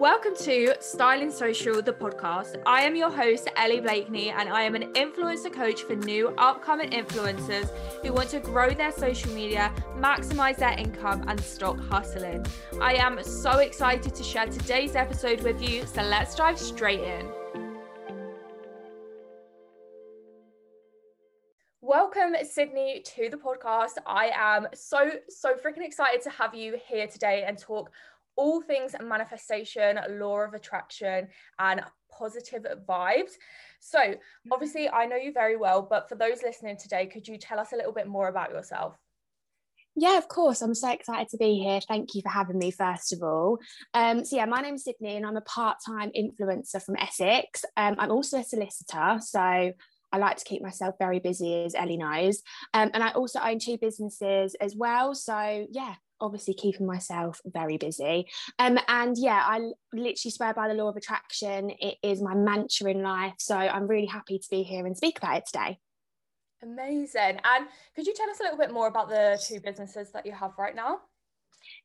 Welcome to Styling Social, the podcast. I am your host, Ellie Blakeney, and I am an influencer coach for new upcoming influencers who want to grow their social media, maximize their income, and stop hustling. I am so excited to share today's episode with you, so let's dive straight in. Welcome, Sydney, to the podcast. I am so, so freaking excited to have you here today and talk all things manifestation, law of attraction, and positive vibes. So, mm-hmm. obviously, I know you very well, but for those listening today, could you tell us a little bit more about yourself? Yeah, of course. I'm so excited to be here. Thank you for having me, first of all. Um, so, yeah, my name's Sydney and I'm a part time influencer from Essex. Um, I'm also a solicitor. So, I like to keep myself very busy, as Ellie knows. Um, and I also own two businesses as well. So, yeah, obviously keeping myself very busy. Um, and yeah, I literally swear by the law of attraction. It is my mantra in life. So I'm really happy to be here and speak about it today. Amazing. And could you tell us a little bit more about the two businesses that you have right now?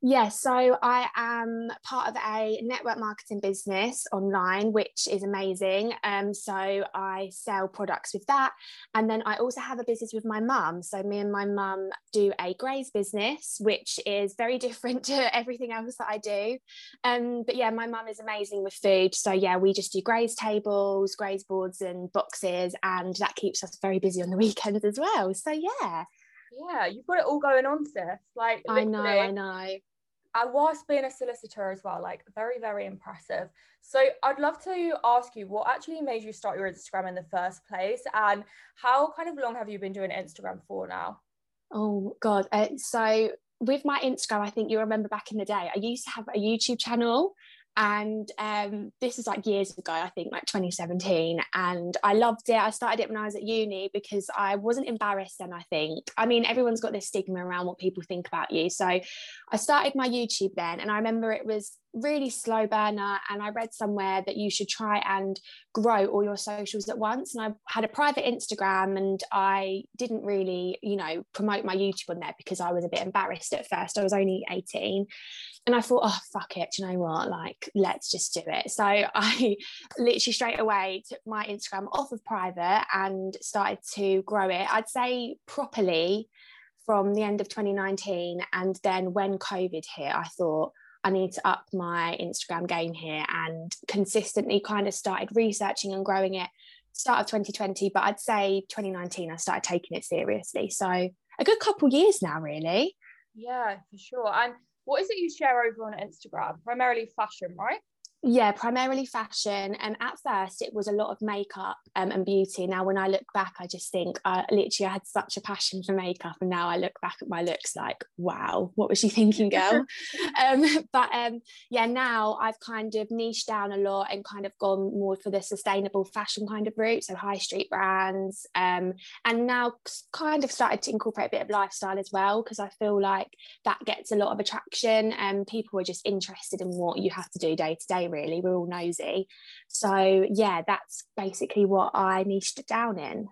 Yes, so I am part of a network marketing business online, which is amazing. Um, so I sell products with that. And then I also have a business with my mum. So me and my mum do a Graze business, which is very different to everything else that I do. Um, but yeah, my mum is amazing with food. So yeah, we just do Graze tables, Graze boards, and boxes. And that keeps us very busy on the weekends as well. So yeah. Yeah, you've got it all going on, sis. Like I know, I know. I was being a solicitor as well, like very, very impressive. So I'd love to ask you what actually made you start your Instagram in the first place and how kind of long have you been doing Instagram for now? Oh God. Uh, so with my Instagram, I think you remember back in the day, I used to have a YouTube channel and um, this is like years ago i think like 2017 and i loved it. I started it when i was at uni because i wasn't embarrassed then i think. I mean everyone's got this stigma around what people think about you. So i started my youtube then and i remember it was really slow burner and i read somewhere that you should try and grow all your socials at once. And i had a private instagram and i didn't really you know promote my youtube on there because i was a bit embarrassed at first. I was only 18 and i thought oh fuck it you know what? Like let's just do it. So i literally straight away took my instagram off of private and started to grow it i'd say properly from the end of 2019 and then when covid hit i thought I need to up my Instagram game here and consistently kind of started researching and growing it start of 2020 but I'd say 2019 I started taking it seriously. So a good couple years now really. Yeah for sure. And what is it you share over on Instagram? Primarily fashion right yeah primarily fashion and at first it was a lot of makeup um, and beauty. Now when i look back i just think i literally I had such a passion for makeup and now i look back at my looks like wow what was she thinking girl? Um, but um, yeah now i've kind of niched down a lot and kind of gone more for the sustainable fashion kind of route so high street brands um, and now kind of started to incorporate a bit of lifestyle as well because i feel like that gets a lot of attraction and people are just interested in what you have to do day to day really we're all nosy. So yeah that's basically what i niched down in.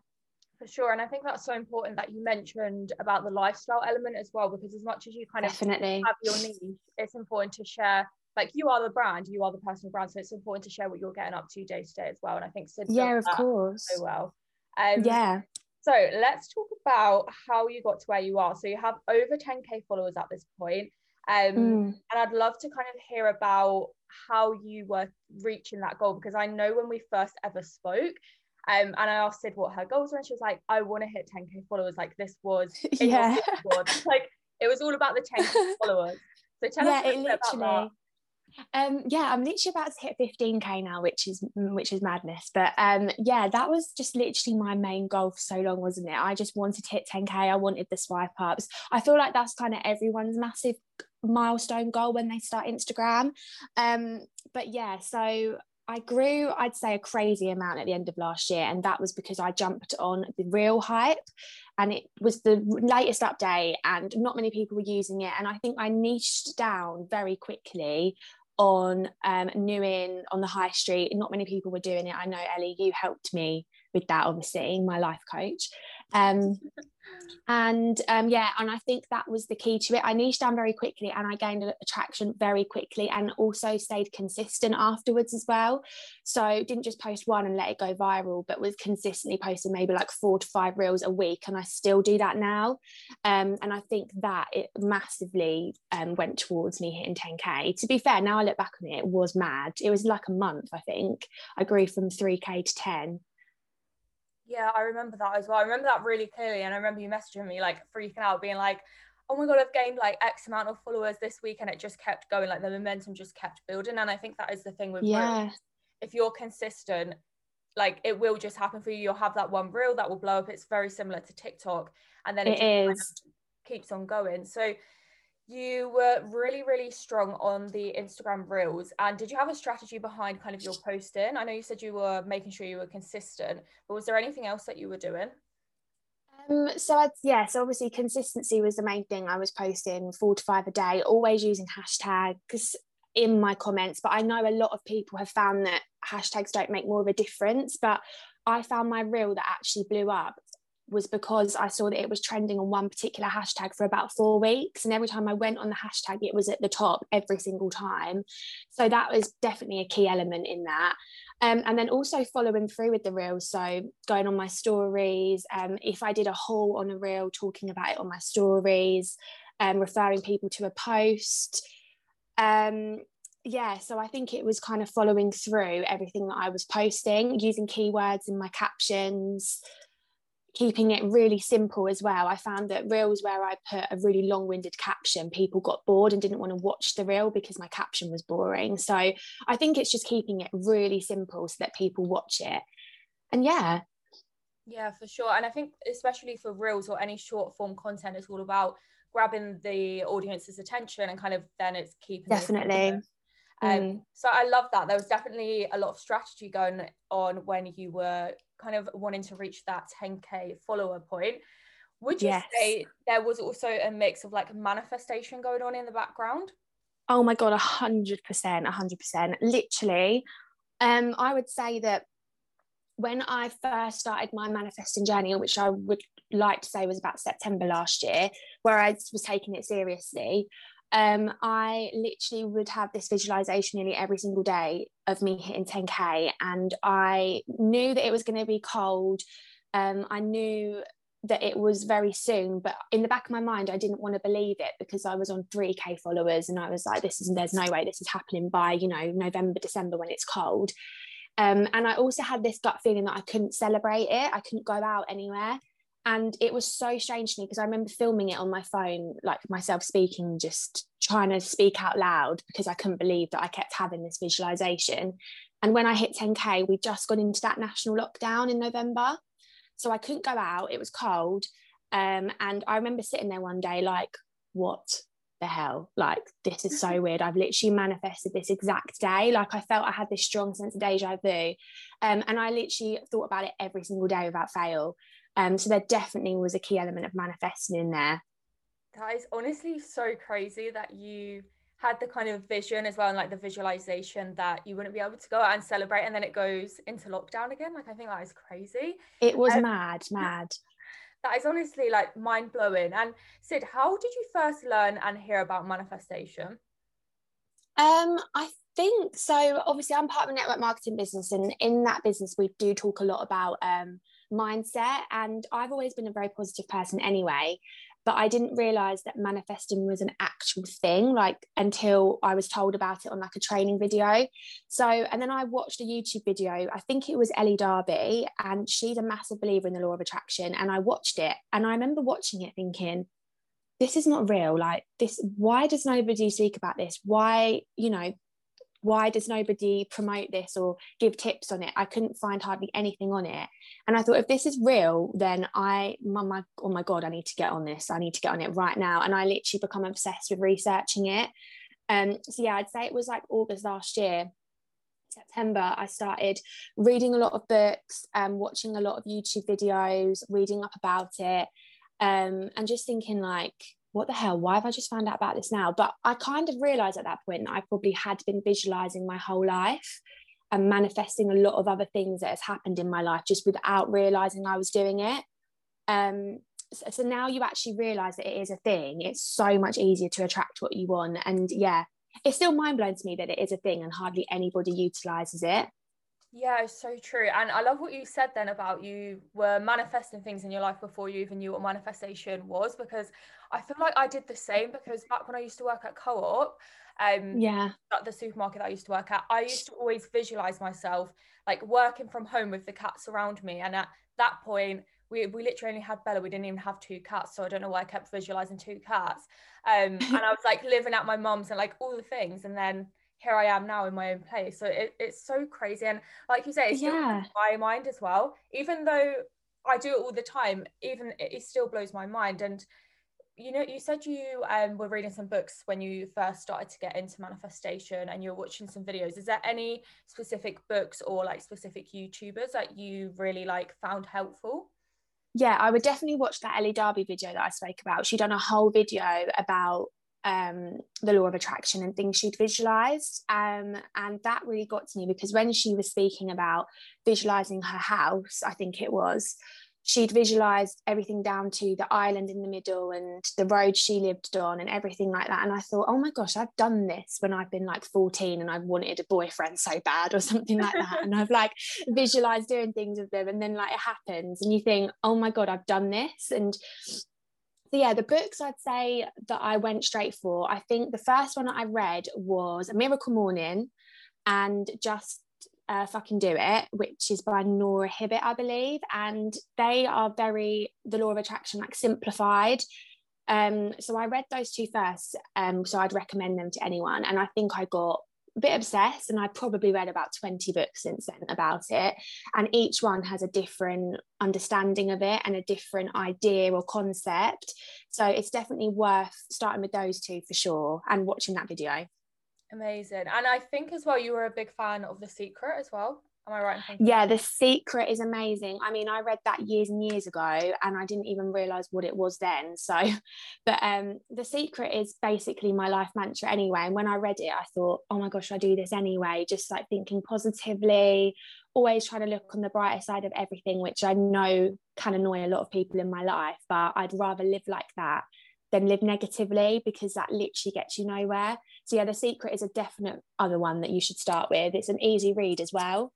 For sure and i think that's so important that you mentioned about the lifestyle element as well because as much as you kind Definitely. of have your niche it's important to share like you are the brand you are the personal brand so it's important to share what you're getting up to day to day as well and i think Sid yeah of course so well. Um, yeah. so let's talk about how you got to where you are. So you have over 10k followers at this point um, mm. and I'd love to kind of hear about how you were reaching that goal because I know when we first ever spoke, um, and I asked Sid what her goals were, and she was like, "I want to hit 10k followers." Like this was, yeah, like it was all about the 10k followers. So tell yeah, us a it literally. About that. Um, yeah, I'm literally about to hit 15k now, which is which is madness. But um, yeah, that was just literally my main goal for so long, wasn't it? I just wanted to hit 10k. I wanted the swipe ups. I feel like that's kind of everyone's massive milestone goal when they start Instagram. Um, but yeah, so I grew, I'd say, a crazy amount at the end of last year, and that was because I jumped on the reel hype, and it was the latest update, and not many people were using it. And I think I niched down very quickly on um, Newin on the high street. Not many people were doing it. I know Ellie, you helped me with that, obviously, my life coach. Um, and um, yeah and i think that was the key to it. I niched down very quickly and i gained attraction very quickly and also stayed consistent afterwards as well. So didn't just post one and let it go viral but was consistently posting maybe like four to five reels a week and i still do that now. Um, and i think that it massively um, went towards me hitting 10k to be fair now i look back on it it was mad. It was like a month i think. I grew from 3k to 10 yeah, I remember that as well. I remember that really clearly. And I remember you messaging me like freaking out, being like, oh my God, I've gained like X amount of followers this week. And it just kept going, like the momentum just kept building. And I think that is the thing with yeah. Reels. If you're consistent, like it will just happen for you. You'll have that one reel that will blow up. It's very similar to TikTok. And then it, it is. Kind of keeps on going. So you were really really strong on the instagram reels and did you have a strategy behind kind of your posting i know you said you were making sure you were consistent but was there anything else that you were doing um, so I'd, yeah, so obviously consistency was the main thing. I was posting four to five a day, always using hashtags in my comments. But I know a lot of people have found that hashtags don't make more of a difference. But I found my reel that actually blew up was because I saw that it was trending on one particular hashtag for about four weeks. And every time I went on the hashtag, it was at the top every single time. So that was definitely a key element in that. Um, and then also following through with the reels. So going on my stories, um, if I did a haul on a reel, talking about it on my stories, um, referring people to a post. Um, yeah, so I think it was kind of following through everything that I was posting, using keywords in my captions, keeping it really simple as well. I found that reels where I put a really long winded caption, people got bored and didn't want to watch the reel because my caption was boring. So I think it's just keeping it really simple so that people watch it. And yeah. Yeah, for sure. And I think, especially for reels or any short form content, it's all about grabbing the audience's attention and kind of then it's keeping definitely. Um, mm. So I love that. There was definitely a lot of strategy going on when you were kind of wanting to reach that 10k follower point would you yes. say there was also a mix of like manifestation going on in the background oh my god 100% 100% literally um i would say that when i first started my manifesting journey which i would like to say was about september last year where i was taking it seriously um, I literally would have this visualization nearly every single day of me hitting 10k, and I knew that it was going to be cold. Um, I knew that it was very soon, but in the back of my mind, I didn't want to believe it because I was on 3k followers, and I was like, "This is there's no way this is happening by you know November, December when it's cold." Um, and I also had this gut feeling that I couldn't celebrate it. I couldn't go out anywhere and it was so strange to me because I remember filming it on my phone, like myself speaking, just trying to speak out loud because I couldn't believe that I kept having this visualization. And when I hit 10K, we just got into that national lockdown in November. So I couldn't go out, it was cold. Um, and I remember sitting there one day, like, what the hell? Like, this is so weird. I've literally manifested this exact day. Like, I felt I had this strong sense of deja vu. Um, and I literally thought about it every single day without fail. Um, so there definitely was a key element of manifesting in there. That is honestly so crazy that you had the kind of vision as well and like the visualization that you wouldn't be able to go out and celebrate and then it goes into lockdown again. Like I think that is crazy. It was um, mad, mad. That is honestly like mind blowing. And Sid, how did you first learn and hear about manifestation? Um, I think so. Obviously, I'm part of a network marketing business, and in that business, we do talk a lot about um, mindset. And I've always been a very positive person anyway, but I didn't realize that manifesting was an actual thing, like until I was told about it on like a training video. So, and then I watched a YouTube video, I think it was Elle Darby, and she's a massive believer in the law of attraction. And I watched it, and I remember watching it thinking, this is not real. Like, this, why does nobody speak about this? Why, you know, why does nobody promote this or give tips on it? I couldn't find hardly anything on it. And I thought, if this is real, then I, my, my, oh my God, I need to get on this. I need to get on it right now. And I literally become obsessed with researching it. Um, so yeah, I'd say it was like August last year. September, I started reading a lot of books, um, watching a lot of YouTube videos, reading up about it, um, and just thinking like, what the hell? Why have I just found out about this now? But I kind of realized at that point that I probably had been visualizing my whole life and manifesting a lot of other things that has happened in my life just without realizing I was doing it. um, so, so now you actually realize that it is a thing it's so much easier to attract what you want and yeah it's still mind blowing to me that it is a thing and hardly anybody utilizes it yeah, it's so true. And I love what you said then about you were manifesting things in your life before you even knew what manifestation was, because I feel like I did the same because back when I used to work at co-op, um yeah, at the supermarket that I used to work at, I used to always visualize myself like working from home with the cats around me. And at that point, we, we literally only had Bella. We didn't even have two cats. So I don't know why I kept visualizing two cats. Um, and I was like living at my mom's and like all the things. And then here I am now in my own place. So it, it's so crazy. And like you say, it's yeah. my mind as well. Even though I do it all the time, even it, it still blows my mind. And you know, you said you um, were reading some books when you first started to get into manifestation and you're watching some videos. Is there any specific books or like specific YouTubers that you really like found helpful? Yeah, I would definitely watch that Elle Darby video that I spoke about. She done a whole video about um, the law of attraction and things she'd visualized. Um, and that really got to me because when she was speaking about visualizing her house, I think it was, she'd visualized everything down to the island in the middle and the road she lived on and everything like that. And I thought, oh my gosh, I've done this when I've been like 14 and I've wanted a boyfriend so bad or something like that. and I've like visualized doing things with them and then like it happens and you think, oh my God, I've done this. And so yeah, the books I'd say that I went straight for, I think the first one I read was A Miracle Morning and Just uh, Fucking Do It, which is by Noor Hibbert, I believe. And they are very, the law of attraction, like simplified. Um, so I read those two first. Um, so I'd recommend them to anyone. And I think I got a bit obsessed and I probably read about 20 books since then about it. And each one has a different understanding of it and a different idea or concept. So it's definitely worth starting with those two for sure and watching that video. Amazing. And I think as well, you were a big fan of The Secret as well. Am I right? yeah, The Secret is amazing. I mean, I read that years and years ago and I didn't even realize what it was then. So, but um, The Secret is basically my life mantra anyway. And when I read it, I thought, oh my gosh, I do this anyway. Just like thinking positively, always trying to look on the brighter side of everything, which I know can annoy a lot of people in my life, but I'd rather live like that than live negatively because that literally gets you nowhere. So, yeah, The Secret is a definite other one that you should start with. It's an easy read as well.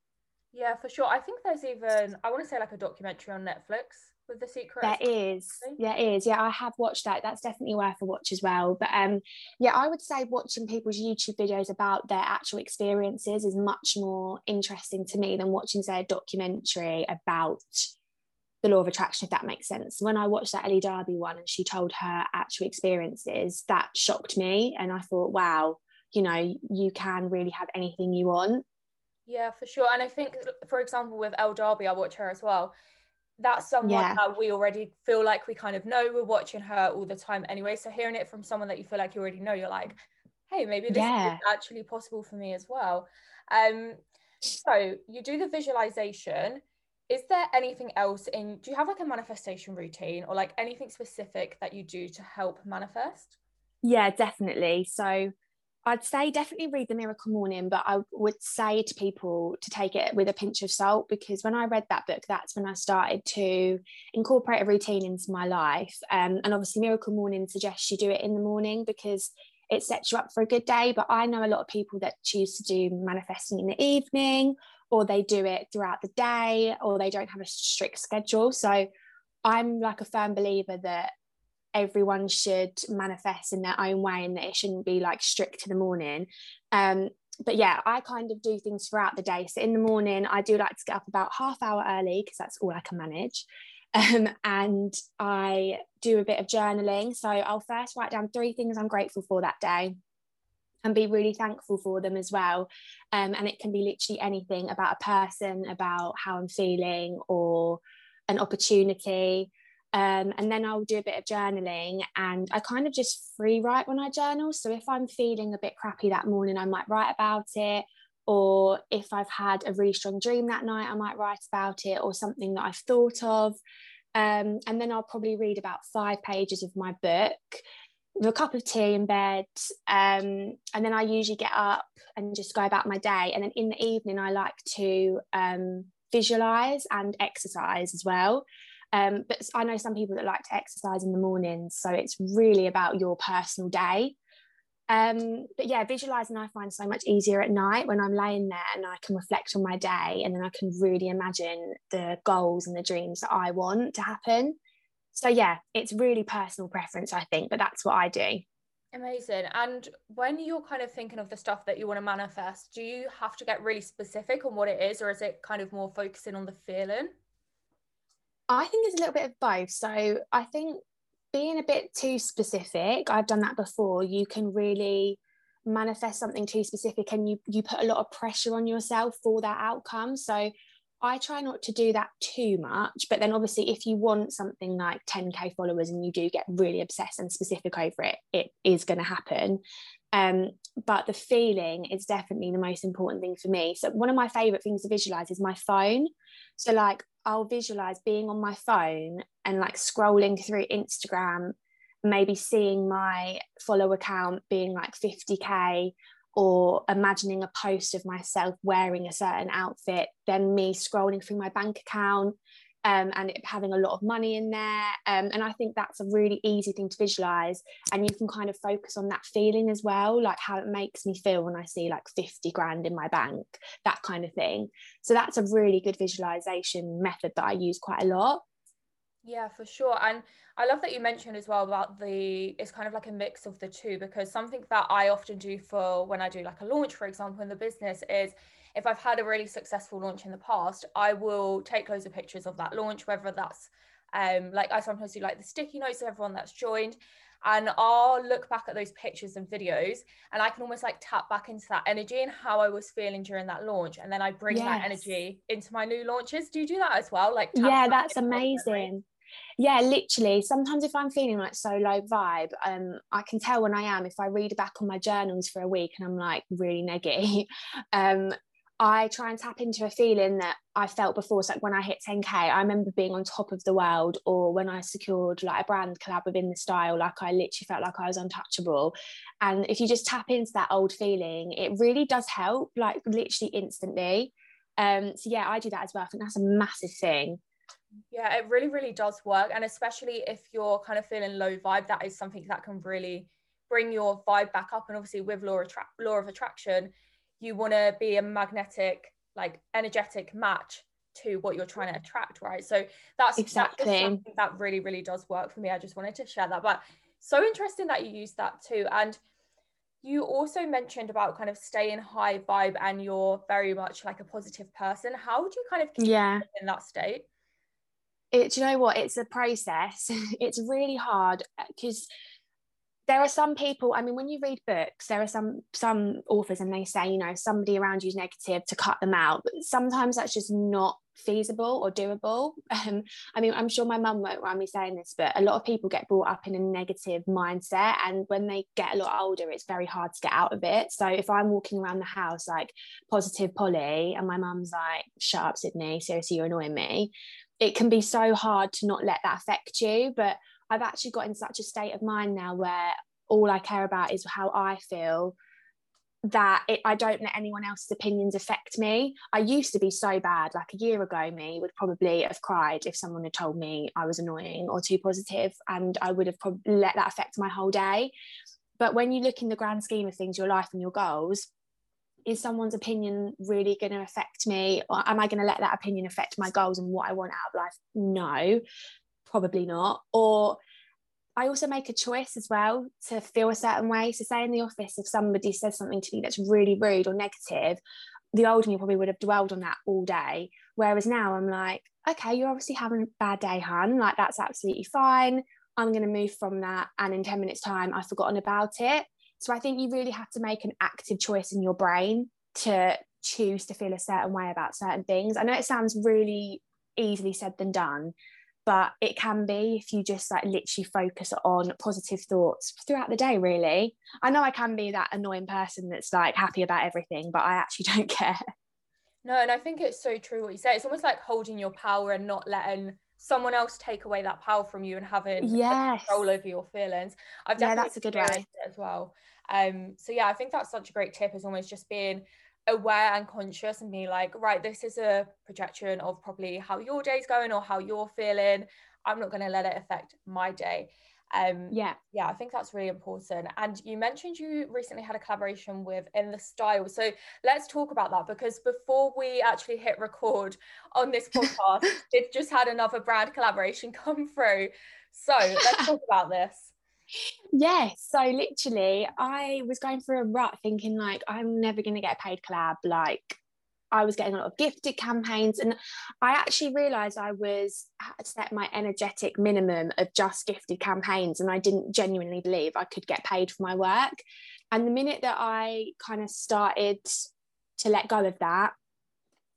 Yeah, for sure. I think there's even I want to say like a documentary on Netflix with the secret. There is. Yeah, it is. Yeah, I have watched that. That's definitely worth a watch as well. But um yeah, I would say watching people's YouTube videos about their actual experiences is much more interesting to me than watching say a documentary about the law of attraction, if that makes sense. When I watched that Elle Darby one and she told her actual experiences, that shocked me. And I thought, wow, you know, you can really have anything you want. Yeah, for sure. And I think, for example, with Elle Darby, I watch her as well. That's someone yeah. that we already feel like we kind of know. We're watching her all the time anyway. So hearing it from someone that you feel like you already know, you're like, hey, maybe this yeah. is actually possible for me as well. Um, so you do the visualization. Is there anything else in? Do you have like a manifestation routine or like anything specific that you do to help manifest? Yeah, definitely. So I'd say definitely read The Miracle Morning, but I would say to people to take it with a pinch of salt because when I read that book, that's when I started to incorporate a routine into my life. Um, and obviously, Miracle Morning suggests you do it in the morning because it sets you up for a good day. But I know a lot of people that choose to do manifesting in the evening, or they do it throughout the day, or they don't have a strict schedule. So I'm like a firm believer that everyone should manifest in their own way and that it shouldn't be like strict to the morning. Um but yeah i kind of do things throughout the day. So in the morning i do like to get up about half hour early because that's all i can manage. Um, and i do a bit of journaling. So i'll first write down three things i'm grateful for that day and be really thankful for them as well um, and it can be literally anything about a person about how i'm feeling or an opportunity um, and then I'll do a bit of journaling and I kind of just free write when I journal. So if I'm feeling a bit crappy that morning, I might write about it. Or if I've had a really strong dream that night, I might write about it or something that I've thought of. Um, and then I'll probably read about five pages of my book a cup of tea in bed. Um, and then I usually get up and just go about my day. And then in the evening, I like to um, visualize and exercise as well. Um, but I know some people that like to exercise in the mornings, so it's really about your personal day. Um, but yeah, visualizing I find so much easier at night when I'm laying there and I can reflect on my day and then I can really imagine the goals and the dreams that I want to happen. So yeah, it's really personal preference, I think, but that's what I do. Amazing. And when you're kind of thinking of the stuff that you want to manifest, do you have to get really specific on what it is, or is it kind of more focusing on the feeling? I think it's a little bit of both. So I think being a bit too specific, I've done that before, you can really manifest something too specific and you you put a lot of pressure on yourself for that outcome. So I try not to do that too much, but then obviously if you want something like 10k followers and you do get really obsessed and specific over it, it is going to happen. Um, but the feeling is definitely the most important thing for me. So one of my favorite things to visualize is my phone. So like I'll visualize being on my phone and like scrolling through Instagram, maybe seeing my follow account being like 50k or imagining a post of myself wearing a certain outfit, then me scrolling through my bank account um, and having a lot of money in there. Um, and I think that's a really easy thing to visualize. And you can kind of focus on that feeling as well, like how it makes me feel when I see like 50 grand in my bank, that kind of thing. So that's a really good visualization method that I use quite a lot. Yeah, for sure. And I love that you mentioned as well about the it's kind of like a mix of the two because something that I often do for when I do like a launch, for example, in the business is if I've had a really successful launch in the past, I will take loads of pictures of that launch, whether that's um, like I sometimes do like the sticky notes of everyone that's joined. And I'll look back at those pictures and videos and I can almost like tap back into that energy and how I was feeling during that launch. And then I bring yes. that energy into my new launches. Do you do that as well? Like, yeah, that's amazing. Yeah, literally. Sometimes if I'm feeling like so low vibe, um, I can tell when I am if I read back on my journals for a week and I'm like really neggy. um, I try and tap into a feeling that I felt before. So like when I hit 10k, I remember being on top of the world, or when I secured like a brand collab with In the Style, like I literally felt like I was untouchable. And if you just tap into that old feeling, it really does help, like literally instantly. Um, so yeah, I do that as well. I think that's a massive thing. Yeah, it really, really does work. And especially if you're kind of feeling low vibe, that is something that can really bring your vibe back up. And obviously with law, attra- law of attraction, you want to be a magnetic like energetic match to what you're trying to mm. attract right? So that's exactly. that's that really really does work for me. I just wanted to share that but so interesting that you use that too and you also mentioned about kind of staying high vibe and you're very much like a positive person. How would you kind of yeah. in that state it you know what? It's a process. It's really hard because uh, there are some people i mean when you read books there are some some authors and they say you know somebody around you is negative to cut them out but sometimes that's just not feasible or doable. Um, i mean i'm sure my mum won't mind me saying this but a lot of people get brought up in a negative mindset and when they get a lot older it's very hard to get out of it. So if i'm walking around the house like positive polly and my mum's like shut up sydney seriously you're annoying me it can be so hard to not let that affect you but I've actually got in such a state of mind now where all I care about is how I feel that it, I don't let anyone else's opinions affect me. I used to be so bad, like a year ago, me would probably have cried if someone had told me I was annoying or too positive, and I would have probably let that affect my whole day. But when you look in the grand scheme of things, your life and your goals, is someone's opinion really going to affect me? Or am I going to let that opinion affect my goals and what I want out of life? No probably not or I also make a choice as well to feel a certain way. So, say in the office, if somebody says something to me that's really rude or negative, the old me probably would have dwelled on that all day. Whereas now I'm like, okay, you're obviously having a bad day, hun. Like, that's absolutely fine. I'm going to move from that. And in 10 minutes' time, I've forgotten about it. So, I think you really have to make an active choice in your brain to choose to feel a certain way about certain things. I know it sounds really easily said than done, but it can be if you just like literally focus on positive thoughts throughout the day really. I know i can be that annoying person that's like happy about everything but i actually don't care. No and i think it's so true what you say it's almost like holding your power and not letting someone else take away that power from you and having yes. control over your feelings i've definitely yeah, that's a good way as well um so yeah i think that's such a great tip is almost just being aware and conscious and be like right this is a projection of probably how your day's going or how you're feeling I'm not going to let it affect my day. Um, yeah, yeah, I think that's really important. And you mentioned you recently had a collaboration with In the Style. So let's talk about that because before we actually hit record on this podcast, it just had another brand collaboration come through. So let's talk about this. Yeah, so literally, I was going through a rut thinking, like, I'm never going to get a paid collab. Like, I was getting a lot of gifted campaigns, and I actually realized I was had set my energetic minimum of just gifted campaigns, and I didn't genuinely believe I could get paid for my work. And the minute that I kind of started to let go of that,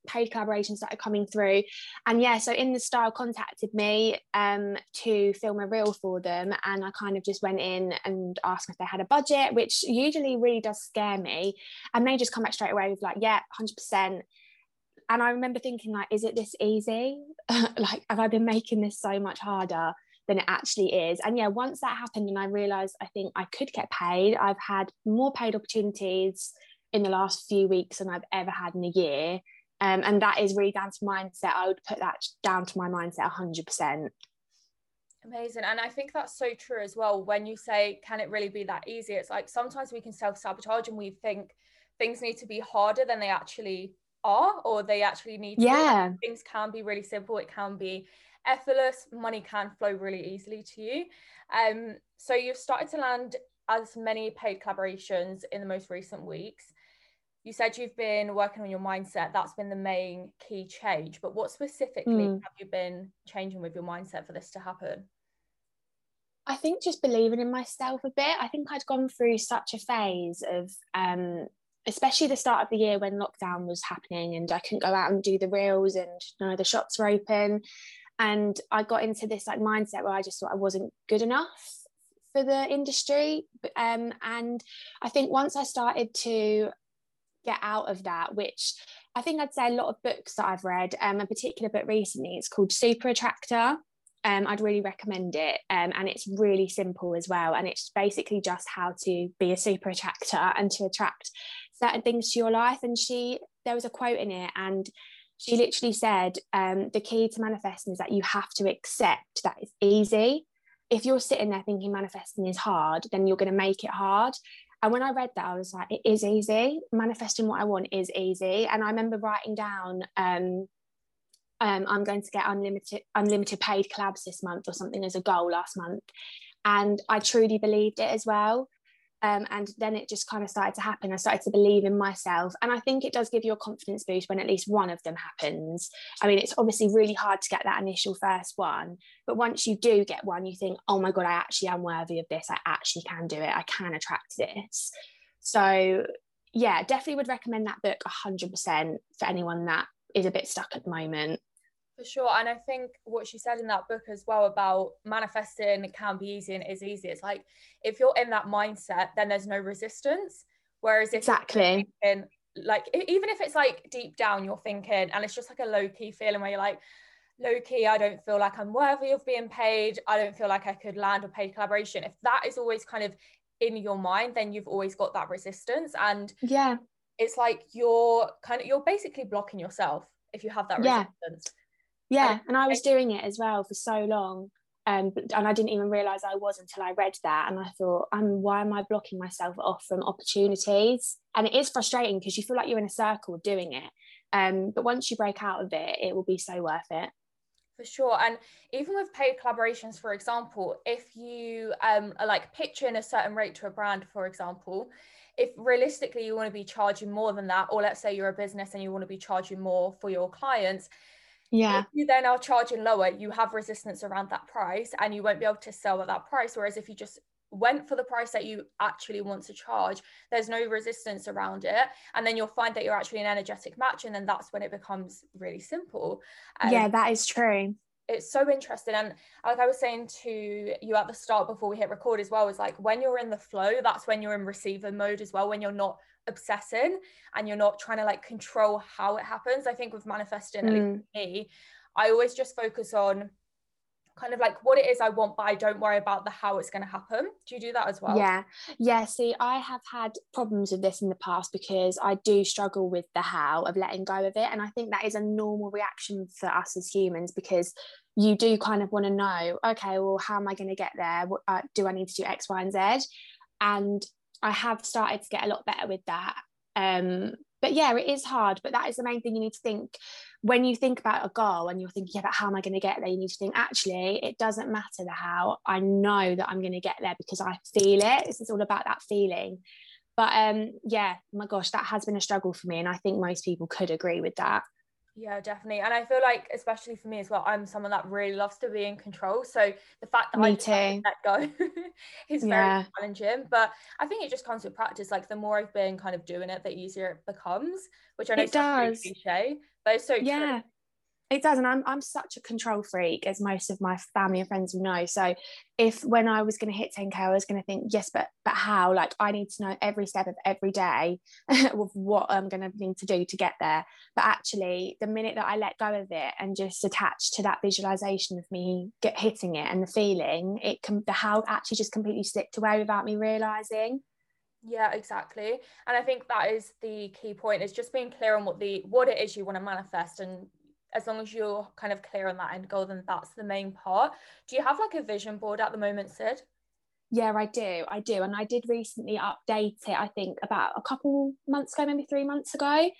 paid collaborations that are coming through. And yeah so in the style contacted me um to film a reel for them and i kind of just went in and asked if they had a budget which usually really does scare me. And they just come back straight away with like yeah 100% and i remember thinking like is it this easy? Like have i been making this so much harder than it actually is? And yeah once that happened and i realized i think i could get paid i've had more paid opportunities in the last few weeks than i've ever had in a year um, and that is really down to mindset. I would put that down to my mindset 100%. Amazing. And I think that's so true as well. When you say, can it really be that easy? It's like sometimes we can self sabotage and we think things need to be harder than they actually are, or they actually need to. Yeah. Things can be really simple. It can be effortless. Money can flow really easily to you. Um, so you've started to land as many paid collaborations in the most recent weeks you said you've been working on your mindset. That's been the main key change. But what specifically mm. have you been changing with your mindset for this to happen? I think just believing in myself a bit. I think i'd gone through such a phase of um especially the start of the year when lockdown was happening and i couldn't go out and do the reels and none of the shops were open. And i got into this like mindset where i just thought i wasn't good enough for the industry. Um, and i think once i started to get out of that, which I think I'd say a lot of books that I've read, um, a particular book recently, it's called Super Attractor. Um, I'd really recommend it. Um, and it's really simple as well. And it's basically just how to be a super attractor and to attract certain things to your life. And she, there was a quote in it, and she literally said, um, the key to manifesting is that you have to accept that it's easy. If you're sitting there thinking manifesting is hard, then you're going to make it hard. And when I read that, I was like, it is easy. Manifesting what I want is easy. And I remember writing down, um, um, I'm going to get unlimited unlimited paid collabs this month or something as a goal last month. And I truly believed it as well. Um, and then it just kind of started to happen. I started to believe in myself. And I think it does give you a confidence boost when at least one of them happens. I mean, it's obviously really hard to get that initial first one. But once you do get one, you think, oh my God, I actually am worthy of this. I actually can do it. I can attract this. So, yeah, definitely would recommend that book 100% for anyone that is a bit stuck at the moment. For sure. And I think what she said in that book as well about manifesting can be easy and is easy. It's like if you're in that mindset, then there's no resistance. Whereas if exactly thinking, like even if it's like deep down you're thinking and it's just like a low key feeling where you're like, low key, I don't feel like I'm worthy of being paid. I don't feel like I could land a paid collaboration. If that is always kind of in your mind, then you've always got that resistance. And yeah, it's like you're kind of you're basically blocking yourself if you have that resistance. Yeah yeah and i was doing it as well for so long um, and I didn't even realize I was until I read that. And I thought, um, why am I blocking myself off from opportunities? And it is frustrating because you feel like you're in a circle doing it. Um, but once you break out of it, it will be so worth it. For sure. And even with paid collaborations, for example, if you um, are like pitching a certain rate to a brand, for example, if realistically you want to be charging more than that, or let's say you're a business and you want to be charging more for your clients, yeah. if you then are charging lower you have resistance around that price and you won't be able to sell at that price. Whereas if you just went for the price that you actually want to charge there's no resistance around it. And then you'll find that you're actually an energetic match and then that's when it becomes really simple. Um, yeah that is true. it's so interesting. And like i was saying to you at the start before we hit record as well is like when you're in the flow that's when you're in receiver mode as well when you're not obsessing and you're not trying to like control how it happens. I think with manifesting, mm. at least mm. me, I always just focus on kind of like what it is I want, but I don't worry about the how it's going to happen. Do you do that as well? Yeah. Yeah. See, I have had problems with this in the past because I do struggle with the how of letting go of it. And I think that is a normal reaction for us as humans because you do kind of want to know, okay, well, how am I going to get there? What, uh, do I need to do X, Y, and Z? And I have started to get a lot better with that. Um, but yeah, it is hard. But that is the main thing you need to think when you think about a goal and you're thinking, but how am I going to get there? You need to think, actually, it doesn't matter the how. I know that I'm going to get there because I feel it. It's all about that feeling. But um, yeah, my gosh, that has been a struggle for me. And I think most people could agree with that. Yeah, definitely. And I feel like, especially for me as well, I'm someone that really loves to be in control. So the fact that me I too. let go is Yeah. very challenging. But I think it just comes with practice. Like the more I've been kind of doing it, the easier it becomes, which I know It sounds really does. cliche, but it's so true. It does and I'm, I'm such a control freak as most of my family and friends will know. So if when i was going to hit 10k i was going to think yes but but how? Like i need to know every step of every day of what i'm going to need to do to get there. But actually the minute that i let go of it and just attach to that visualization of me get hitting it and the feeling it can the how actually just completely slipped away without me realizing. Yeah, exactly. And I think that is the key point is just being clear on what the what it is you want to manifest and as long as you're kind of clear on that end goal, then that's the main part. Do you have like a vision board at the moment, Sid? Yeah, I do. I do. And I did recently update it, I think about a couple months ago, maybe three months ago.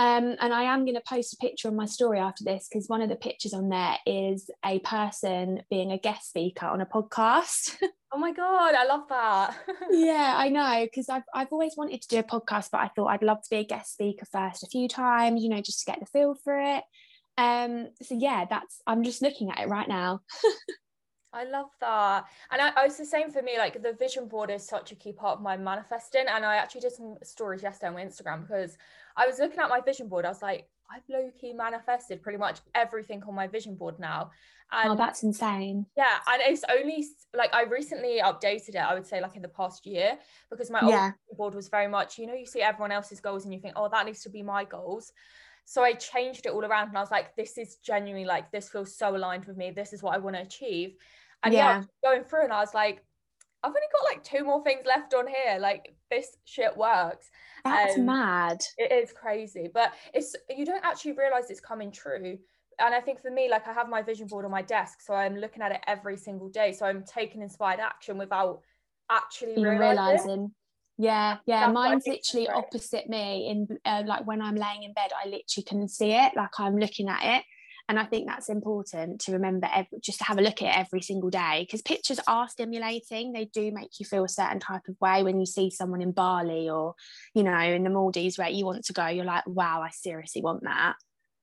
Um, and I am going to post a picture on my story after this because one of the pictures on there is a person being a guest speaker on a podcast. Oh my god, I love that. yeah, I know because I've, I've always wanted to do a podcast, but I thought I'd love to be a guest speaker first a few times, you know, just to get the feel for it. Um, so yeah, that's I'm just looking at it right now. I love that. And I, I was the same for me. Like the vision board is such a key part of my manifesting. And I actually did some stories yesterday on my Instagram because I was looking at my vision board. I was like, I've low key manifested pretty much everything on my vision board now. And oh, that's insane. yeah, and it's only like I recently updated it, I would say like in the past year, because my old Yeah. vision board was very much, you know, you see everyone else's goals and you think, oh, that needs to be my goals. So I changed it all around and I was like, this is genuinely like, this feels so aligned with me. This is what I want to achieve. And yeah, Yeah. going through and I was like, I've only got like two more things left on here. Like this shit works. That's Um, mad. It is crazy, but it's you don't actually realize it's coming true. And I think for me, like I have my vision board on my desk, so I'm looking at it every single day. So I'm taking inspired action without actually realizing. realizing. Yeah, yeah. That's Mine's literally opposite me. In uh, like when I'm laying in bed, I literally can see it. Like I'm looking at it, and I think that's important to remember. Every, just to have a look at it every single day because pictures are stimulating. They do make you feel a certain type of way when you see someone in Bali or, you know, in the Maldives where you want to go. You're like, wow, I seriously want that.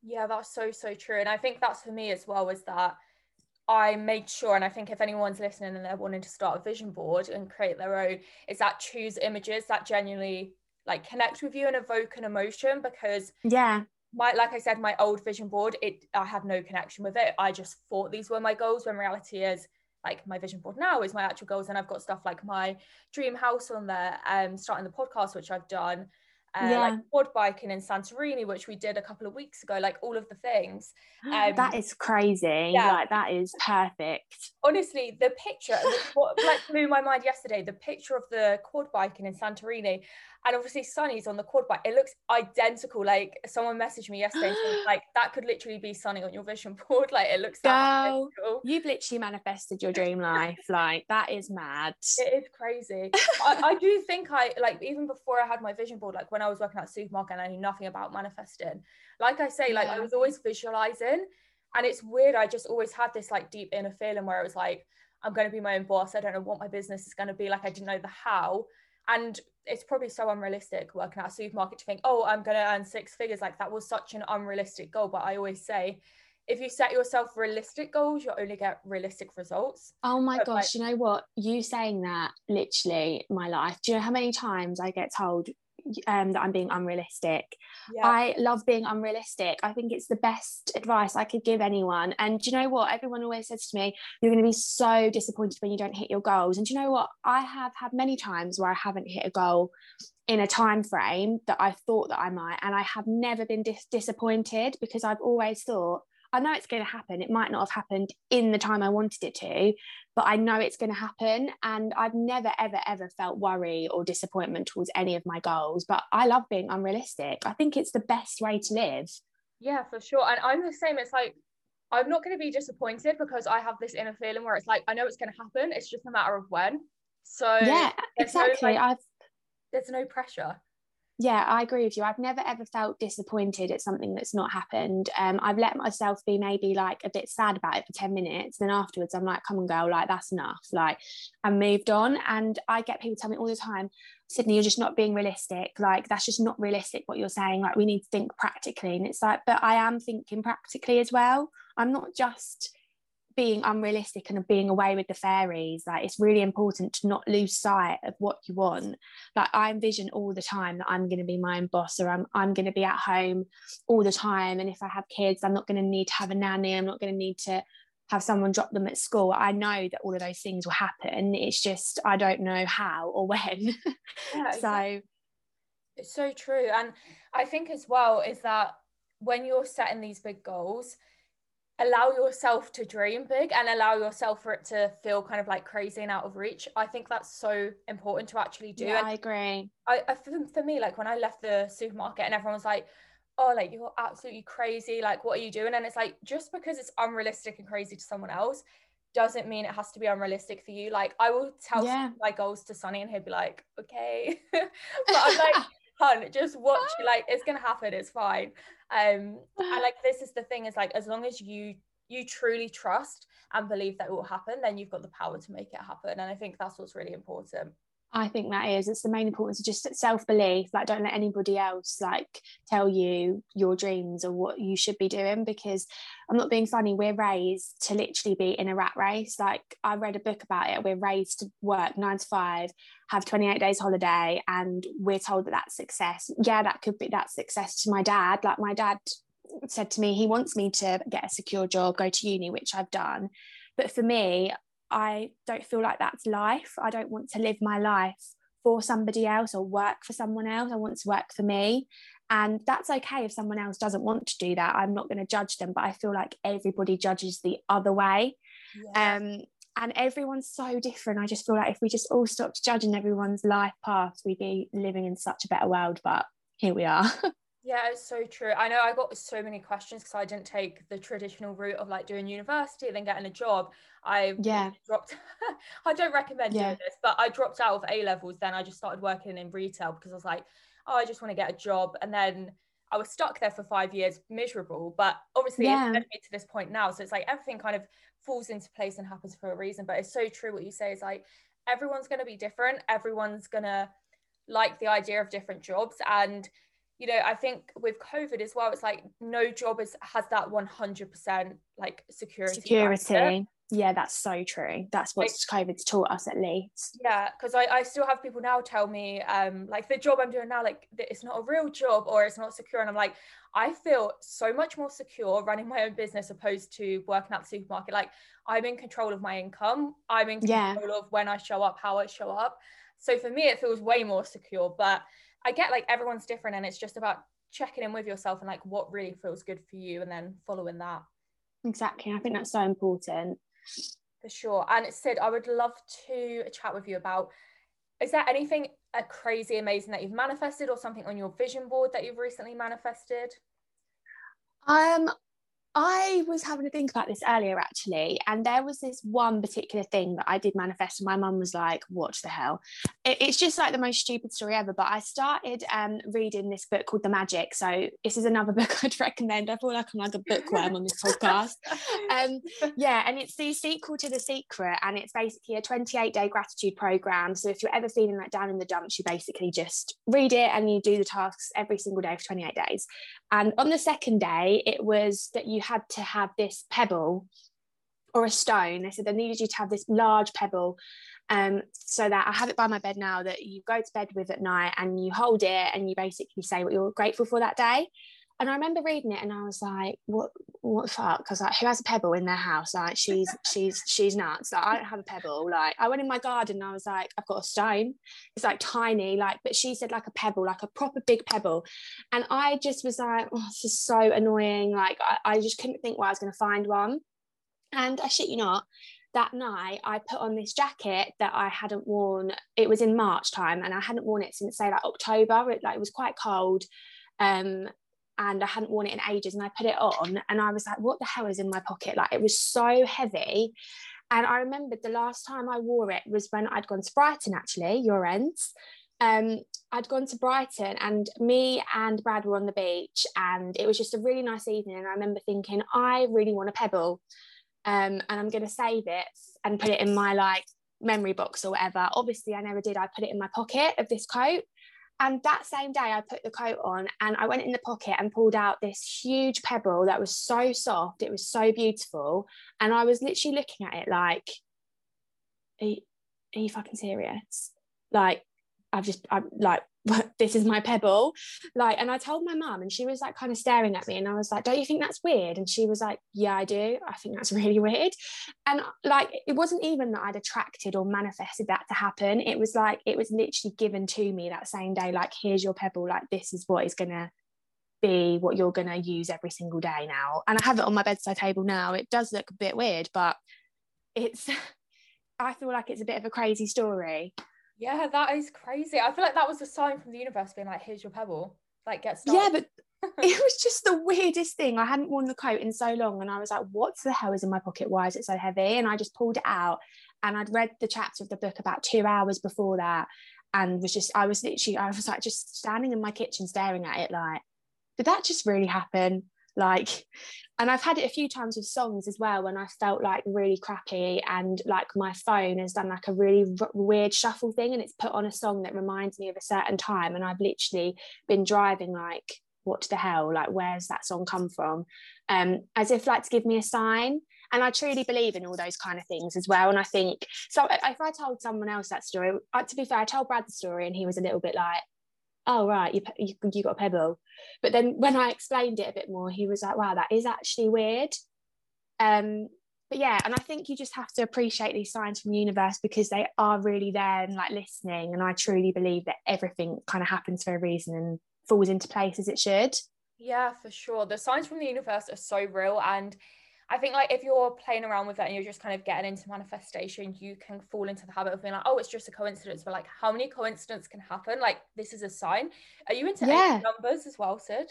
Yeah, that's so so true. And I think that's for me as well. Was that I made sure, and I think if anyone's listening and they're wanting to start a vision board and create their own, is that choose images that genuinely like connect with you and evoke an emotion because Yeah, my like I said, my old vision board, it I had no connection with it. I just thought these were my goals when reality is like my vision board now is my actual goals. And I've got stuff like my dream house on there, um, starting the podcast, which I've done. Uh, Yeah. like quad biking in Santorini, which we did a couple of weeks ago, like all of the things. Um, that is crazy. yeah. Like that is perfect. honestly, the picture, what like blew my mind yesterday, the picture of the quad biking in Santorini, and obviously Sunny's on the quad bike. It looks identical. Like someone messaged me yesterday, like that could literally be Sunny on your vision board. Like it looks Girl. You've literally manifested your dream life. Like that is mad. It is crazy. I, I do think I like even before I had my vision board, like when I was working at supermarket and I knew nothing about manifesting. Like I say, like I was always visualizing, and it's weird. I just always had this like deep inner feeling where it was like, I'm going to be my own boss. I don't know what my business is going to be. Like I didn't know the how, and it's probably so unrealistic working at a supermarket to think, oh, I'm going to earn six figures. Like that was such an unrealistic goal. But I always say, if you set yourself realistic goals, you'll only get realistic results. Oh my But, like- gosh, you know what? You saying that literally my life. Do you know how many times I get told um, that I'm being unrealistic? Yeah. I love being unrealistic. I think it's the best advice I could give anyone. And do you know what? Everyone always says to me, you're going to be so disappointed when you don't hit your goals. And do you know what? I have had many times where I haven't hit a goal in a time frame that I thought that I might. And I have never been dis- disappointed because I've always thought, I know it's going to happen. It might not have happened in the time I wanted it to, but I know it's going to happen. And I've never, ever, ever felt worry or disappointment towards any of my goals. But I love being unrealistic. I think it's the best way to live. Yeah, for sure. And I'm the same. It's like, I'm not going to be disappointed because I have this inner feeling where it's like, I know it's going to happen. It's just a matter of when. So, yeah, exactly. No, like, I've, there's no pressure yeah i agree with you i've never ever felt disappointed at something that's not happened um, i've let myself be maybe like a bit sad about it for 10 minutes then afterwards i'm like come on girl like that's enough like i moved on and i get people tell me all the time sydney you're just not being realistic like that's just not realistic what you're saying like we need to think practically and it's like but i am thinking practically as well i'm not just being unrealistic and being away with the fairies like it's really important to not lose sight of what you want. Like i envision all the time that i'm going to be my own boss or i'm, I'm going to be at home all the time. And if i have kids i'm not going to need to have a nanny. I'm not going to need to have someone drop them at school. I know that all of those things will happen. It's just i don't know how or when. Yeah, so it's so true. And i think as well is that when you're setting these big goals allow yourself to dream big and allow yourself for it to feel kind of like crazy and out of reach i think that's so important to actually do. Yeah, i agree. I, I for, me like when i left the supermarket and everyone was like oh like you're absolutely crazy like what are you doing? And it's like just because it's unrealistic and crazy to someone else doesn't mean it has to be unrealistic for you. Like i will tell yeah. my goals to Sonny and he'll be like okay. But i'm like hun just watch like it's gonna happen it's fine. Um and like this is the thing is like as long as you you truly trust and believe that it will happen then you've got the power to make it happen and i think that's what's really important I think that is it's the main importance of just self belief. Like, don't let anybody else like tell you your dreams or what you should be doing. Because I'm not being funny. We're raised to literally be in a rat race. Like, I read a book about it. We're raised to work nine to five, have 28 days holiday, and we're told that that's success. Yeah, that could be that success to my dad. Like, my dad said to me, he wants me to get a secure job, go to uni, which I've done. But for me, I don't feel like that's life. I don't want to live my life for somebody else or work for someone else. I want to work for me. And that's okay if someone else doesn't want to do that. I'm not going to judge them, but I feel like everybody judges the other way. Yeah. Um, and everyone's so different. I just feel like if we just all stopped judging everyone's life path, we'd be living in such a better world. But here we are. Yeah, it's so true. I know I got so many questions because I didn't take the traditional route of like doing university and then getting a job. I yeah dropped. I don't recommend yeah. doing this, but I dropped out of A levels. Then I just started working in retail because I was like, oh, I just want to get a job. And then I was stuck there for five years, miserable. But obviously, yeah. it's led me to this point now. So it's like everything kind of falls into place and happens for a reason. But it's so true what you say is like everyone's going to be different. Everyone's going to like the idea of different jobs and you know, I think with COVID as well, it's like no job is has that 100% like security. Security. Yeah, that's so true. That's what like, COVID's taught us at least. Yeah, because I, I still have people now tell me, um, like the job I'm doing now, like it's not a real job or it's not secure. And I'm like, I feel so much more secure running my own business opposed to working at the supermarket. Like I'm in control of my income. I'm in control yeah. of when I show up, how I show up. So for me, it feels way more secure. But I get like everyone's different and it's just about checking in with yourself and like what really feels good for you and then following that. Exactly. I think that's so important. For sure. And Syd, I would love to chat with you about is there anything a crazy amazing that you've manifested or something on your vision board that you've recently manifested? Um, I was having to think about this earlier actually, and there was this one particular thing that I did manifest, and my mum was like, "What the hell?" It, it's just like the most stupid story ever. But I started um, reading this book called The Magic. So this is another book I'd recommend. I feel like I'm like a bookworm on this podcast. Um, yeah, and it's the sequel to The Secret, and it's basically a 28 day gratitude program. So if you're ever feeling like down in the dumps, you basically just read it and you do the tasks every single day for 28 days. And on the second day, it was that you had to have this pebble or a stone. They said they needed you to have this large pebble um, so that I have it by my bed now that you go to bed with at night and you hold it and you basically say what you're grateful for that day. And I remember reading it and I was like, what what the fuck? Because like who has a pebble in their house? Like she's she's she's nuts. Like I don't have a pebble. Like I went in my garden and I was like, I've got a stone. It's like tiny, like, but she said like a pebble, like a proper big pebble. And I just was like, oh, this is so annoying. Like I, I just couldn't think where I was gonna find one. And I shit you not, that night I put on this jacket that I hadn't worn. It was in March time and I hadn't worn it since say like October. It like it was quite cold. Um, and I hadn't worn it in ages. And I put it on and I was like, what the hell is in my pocket? Like it was so heavy. And I remembered the last time I wore it was when I'd gone to Brighton, actually, your ends. Um, I'd gone to Brighton and me and Brad were on the beach and it was just a really nice evening. And I remember thinking, I really want a pebble. Um, and I'm going to save it and put it in my like memory box or whatever. Obviously, I never did. I put it in my pocket of this coat. And that same day, I put the coat on and I went in the pocket and pulled out this huge pebble that was so soft. It was so beautiful. And I was literally looking at it like, are you, are you fucking serious? Like, I've just, I'm like, this is my pebble like and i told my mum and she was like kind of staring at me and i was like don't you think that's weird? And she was like yeah i do. I think that's really weird. And like it wasn't even that i'd attracted or manifested that to happen. It was like it was literally given to me that same day like here's your pebble. Like this is what is gonna be what you're gonna use every single day now. And i have it on my bedside table now. It does look a bit weird but it's i feel like it's a bit of a crazy story yeah, that is crazy. I feel like that was a sign from the universe being like, here's your pebble. Like get started. Yeah, but it was just the weirdest thing. I hadn't worn the coat in so long and I was like, what the hell is in my pocket? Why is it so heavy? And I just pulled it out and I'd read the chapter of the book about two hours before that and was just I was literally I was like just standing in my kitchen staring at it like, did that just really happen? Like and I've had it a few times with songs as well when I felt like really crappy and like my phone has done like a really r- weird shuffle thing and it's put on a song that reminds me of a certain time and I've literally been driving like what the hell like where's that song come from? Um as if like to give me a sign. And I truly believe in all those kind of things as well. And I think so if I told someone else that story uh, to be fair I told Brad the story and he was a little bit like oh right you, you, you got a pebble but then when i explained it a bit more he was like wow that is actually weird. Um but yeah and i think you just have to appreciate these signs from the universe because they are really there and like listening. And i truly believe that everything kind of happens for a reason and falls into place as it should. Yeah for sure. The signs from the universe are so real and I think like if you're playing around with it and you're just kind of getting into manifestation, you can fall into the habit of being like, oh, it's just a coincidence. But like, how many coincidences can happen? Like, this is a sign. Are you into yeah. numbers as well, Syd?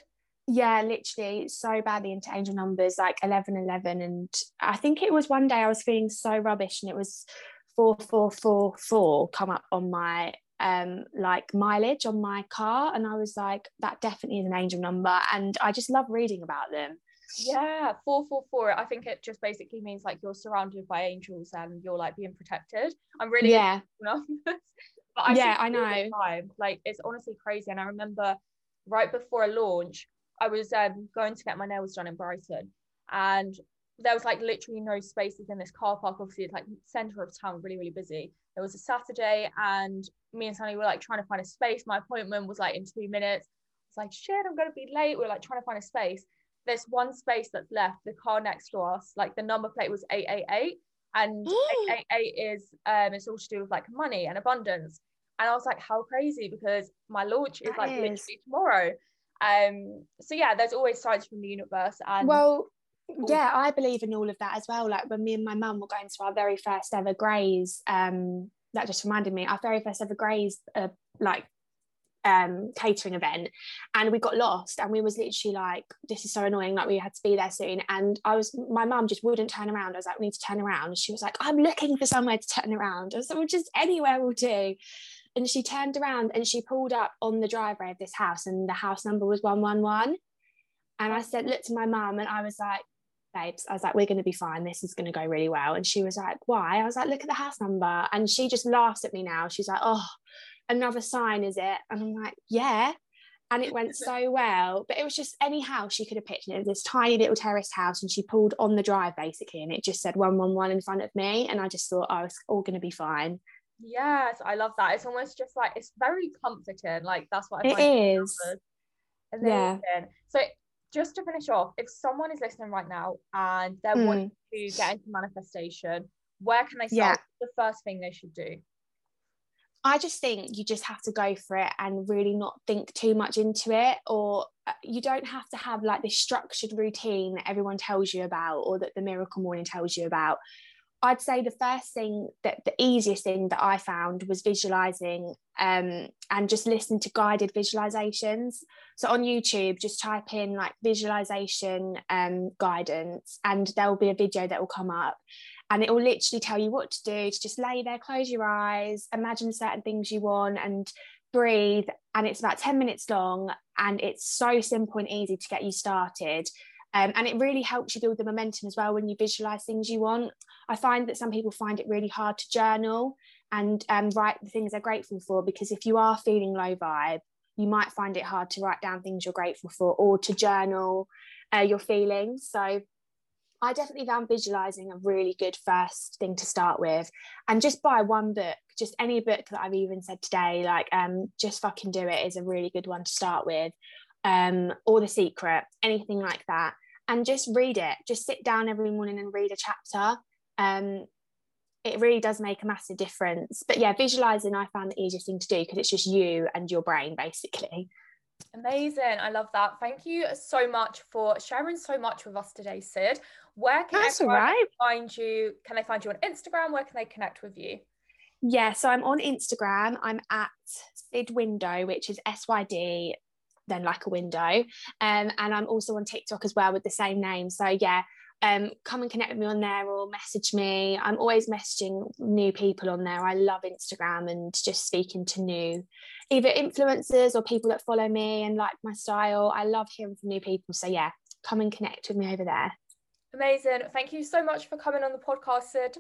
Yeah, literally so badly into angel numbers, like 11, 11. And I think it was one day I was feeling so rubbish and it was 4444 come up on my um like mileage on my car and I was like that definitely is an angel number and I just love reading about them yeah, four four four. I think it just basically means like you're surrounded by angels and you're like being protected. I'm really yeah. but I yeah, I know. Time. Like it's honestly crazy. And I remember right before a launch, I was um, going to get my nails done in Brighton, and there was like literally no spaces in this car park. Obviously, it's like center of town, really really busy. It was a Saturday, and me and Sunny were like trying to find a space. My appointment was like in two minutes. It's like shit, I'm gonna be late. We are like trying to find a space there's one space that's left the car next to us like the number plate was 888 and 888 is um it's all to do with like money and abundance. And i was like how crazy because my launch is that like is. literally tomorrow. Um so yeah there's always signs from the universe and well yeah i believe in all of that as well. Like when me and my mum were going to our very first ever graze um that just reminded me our very first ever graze uh, like um, catering event and we got lost and we was literally like this is so annoying like we had to be there soon and I was my mum just wouldn't turn around I was like we need to turn around and she was like I'm looking for somewhere to turn around I was like well, just anywhere will do and she turned around and she pulled up on the driveway of this house and the house number was 111 and I said look to my mum and I was like babes, I was like, we're going to be fine. This is going to go really well. And she was like, why? I was like, look at the house number. And she just laughs at me now. She's like, oh, another sign, is it? And I'm like, yeah. And it went so well. But it was just any house she could have picked. it was this tiny little terraced house, and she pulled on the drive basically, and it just said 111 in front of me. And I just thought, oh, it's all going to be fine. Yes, I love that. It's almost just like it's very comforting. Like that's what I find. It is. Yeah. So just to finish off, if someone is listening right now and they're mm. wanting to get into manifestation, where can they start? Yeah. The first thing they should do. I just think you just have to go for it and really not think too much into it, or uh, you don't have to have like this structured routine that everyone tells you about or that the miracle morning tells you about. I'd say the first thing that the easiest thing that I found was visualizing um, and just listen to guided visualizations. So on YouTube, just type in like visualization um, guidance, and there will be a video that will come up and it will literally tell you what to do to just lay there close your eyes imagine certain things you want and breathe. And it's about 10 minutes long and it's so simple and easy to get you started. Um, and it really helps you build the momentum as well when you visualize things you want. I find that some people find it really hard to journal and um, write the things they're grateful for because if you are feeling low vibe you might find it hard to write down things you're grateful for or to journal uh, your feelings. So I definitely found visualizing a really good first thing to start with. And just buy one book, just any book that I've even said today, like um, Just Fucking Do It is a really good one to start with. Um, or The Secret, anything like that. And just read it. Just sit down every morning and read a chapter. Um, it really does make a massive difference. But yeah, visualizing I found the easiest thing to do because it's just you and your brain basically. Amazing. I love that. Thank you so much for sharing so much with us today, Syd. Where can That's right. find you? Can they find you on Instagram? Where can they connect with you? Yeah, so I'm on Instagram. I'm at Syd Window, which is S Y D, then like a window. Um, and I'm also on TikTok as well with the same name. So yeah, um, come and connect with me on there or message me. I'm always messaging new people on there. I love Instagram and just speaking to new either influencers or people that follow me and like my style. I love hearing from new people. So yeah, come and connect with me over there. Amazing. Thank you so much for coming on the podcast, Syd.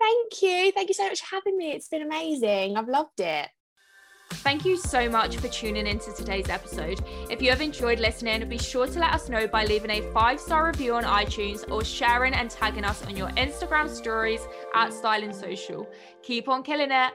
Thank you. Thank you so much for having me. It's been amazing. I've loved it. Thank you so much for tuning into today's episode. If you have enjoyed listening, be sure to let us know by leaving a five star review on iTunes or sharing and tagging us on your Instagram stories at Styling Social. Keep on killing it.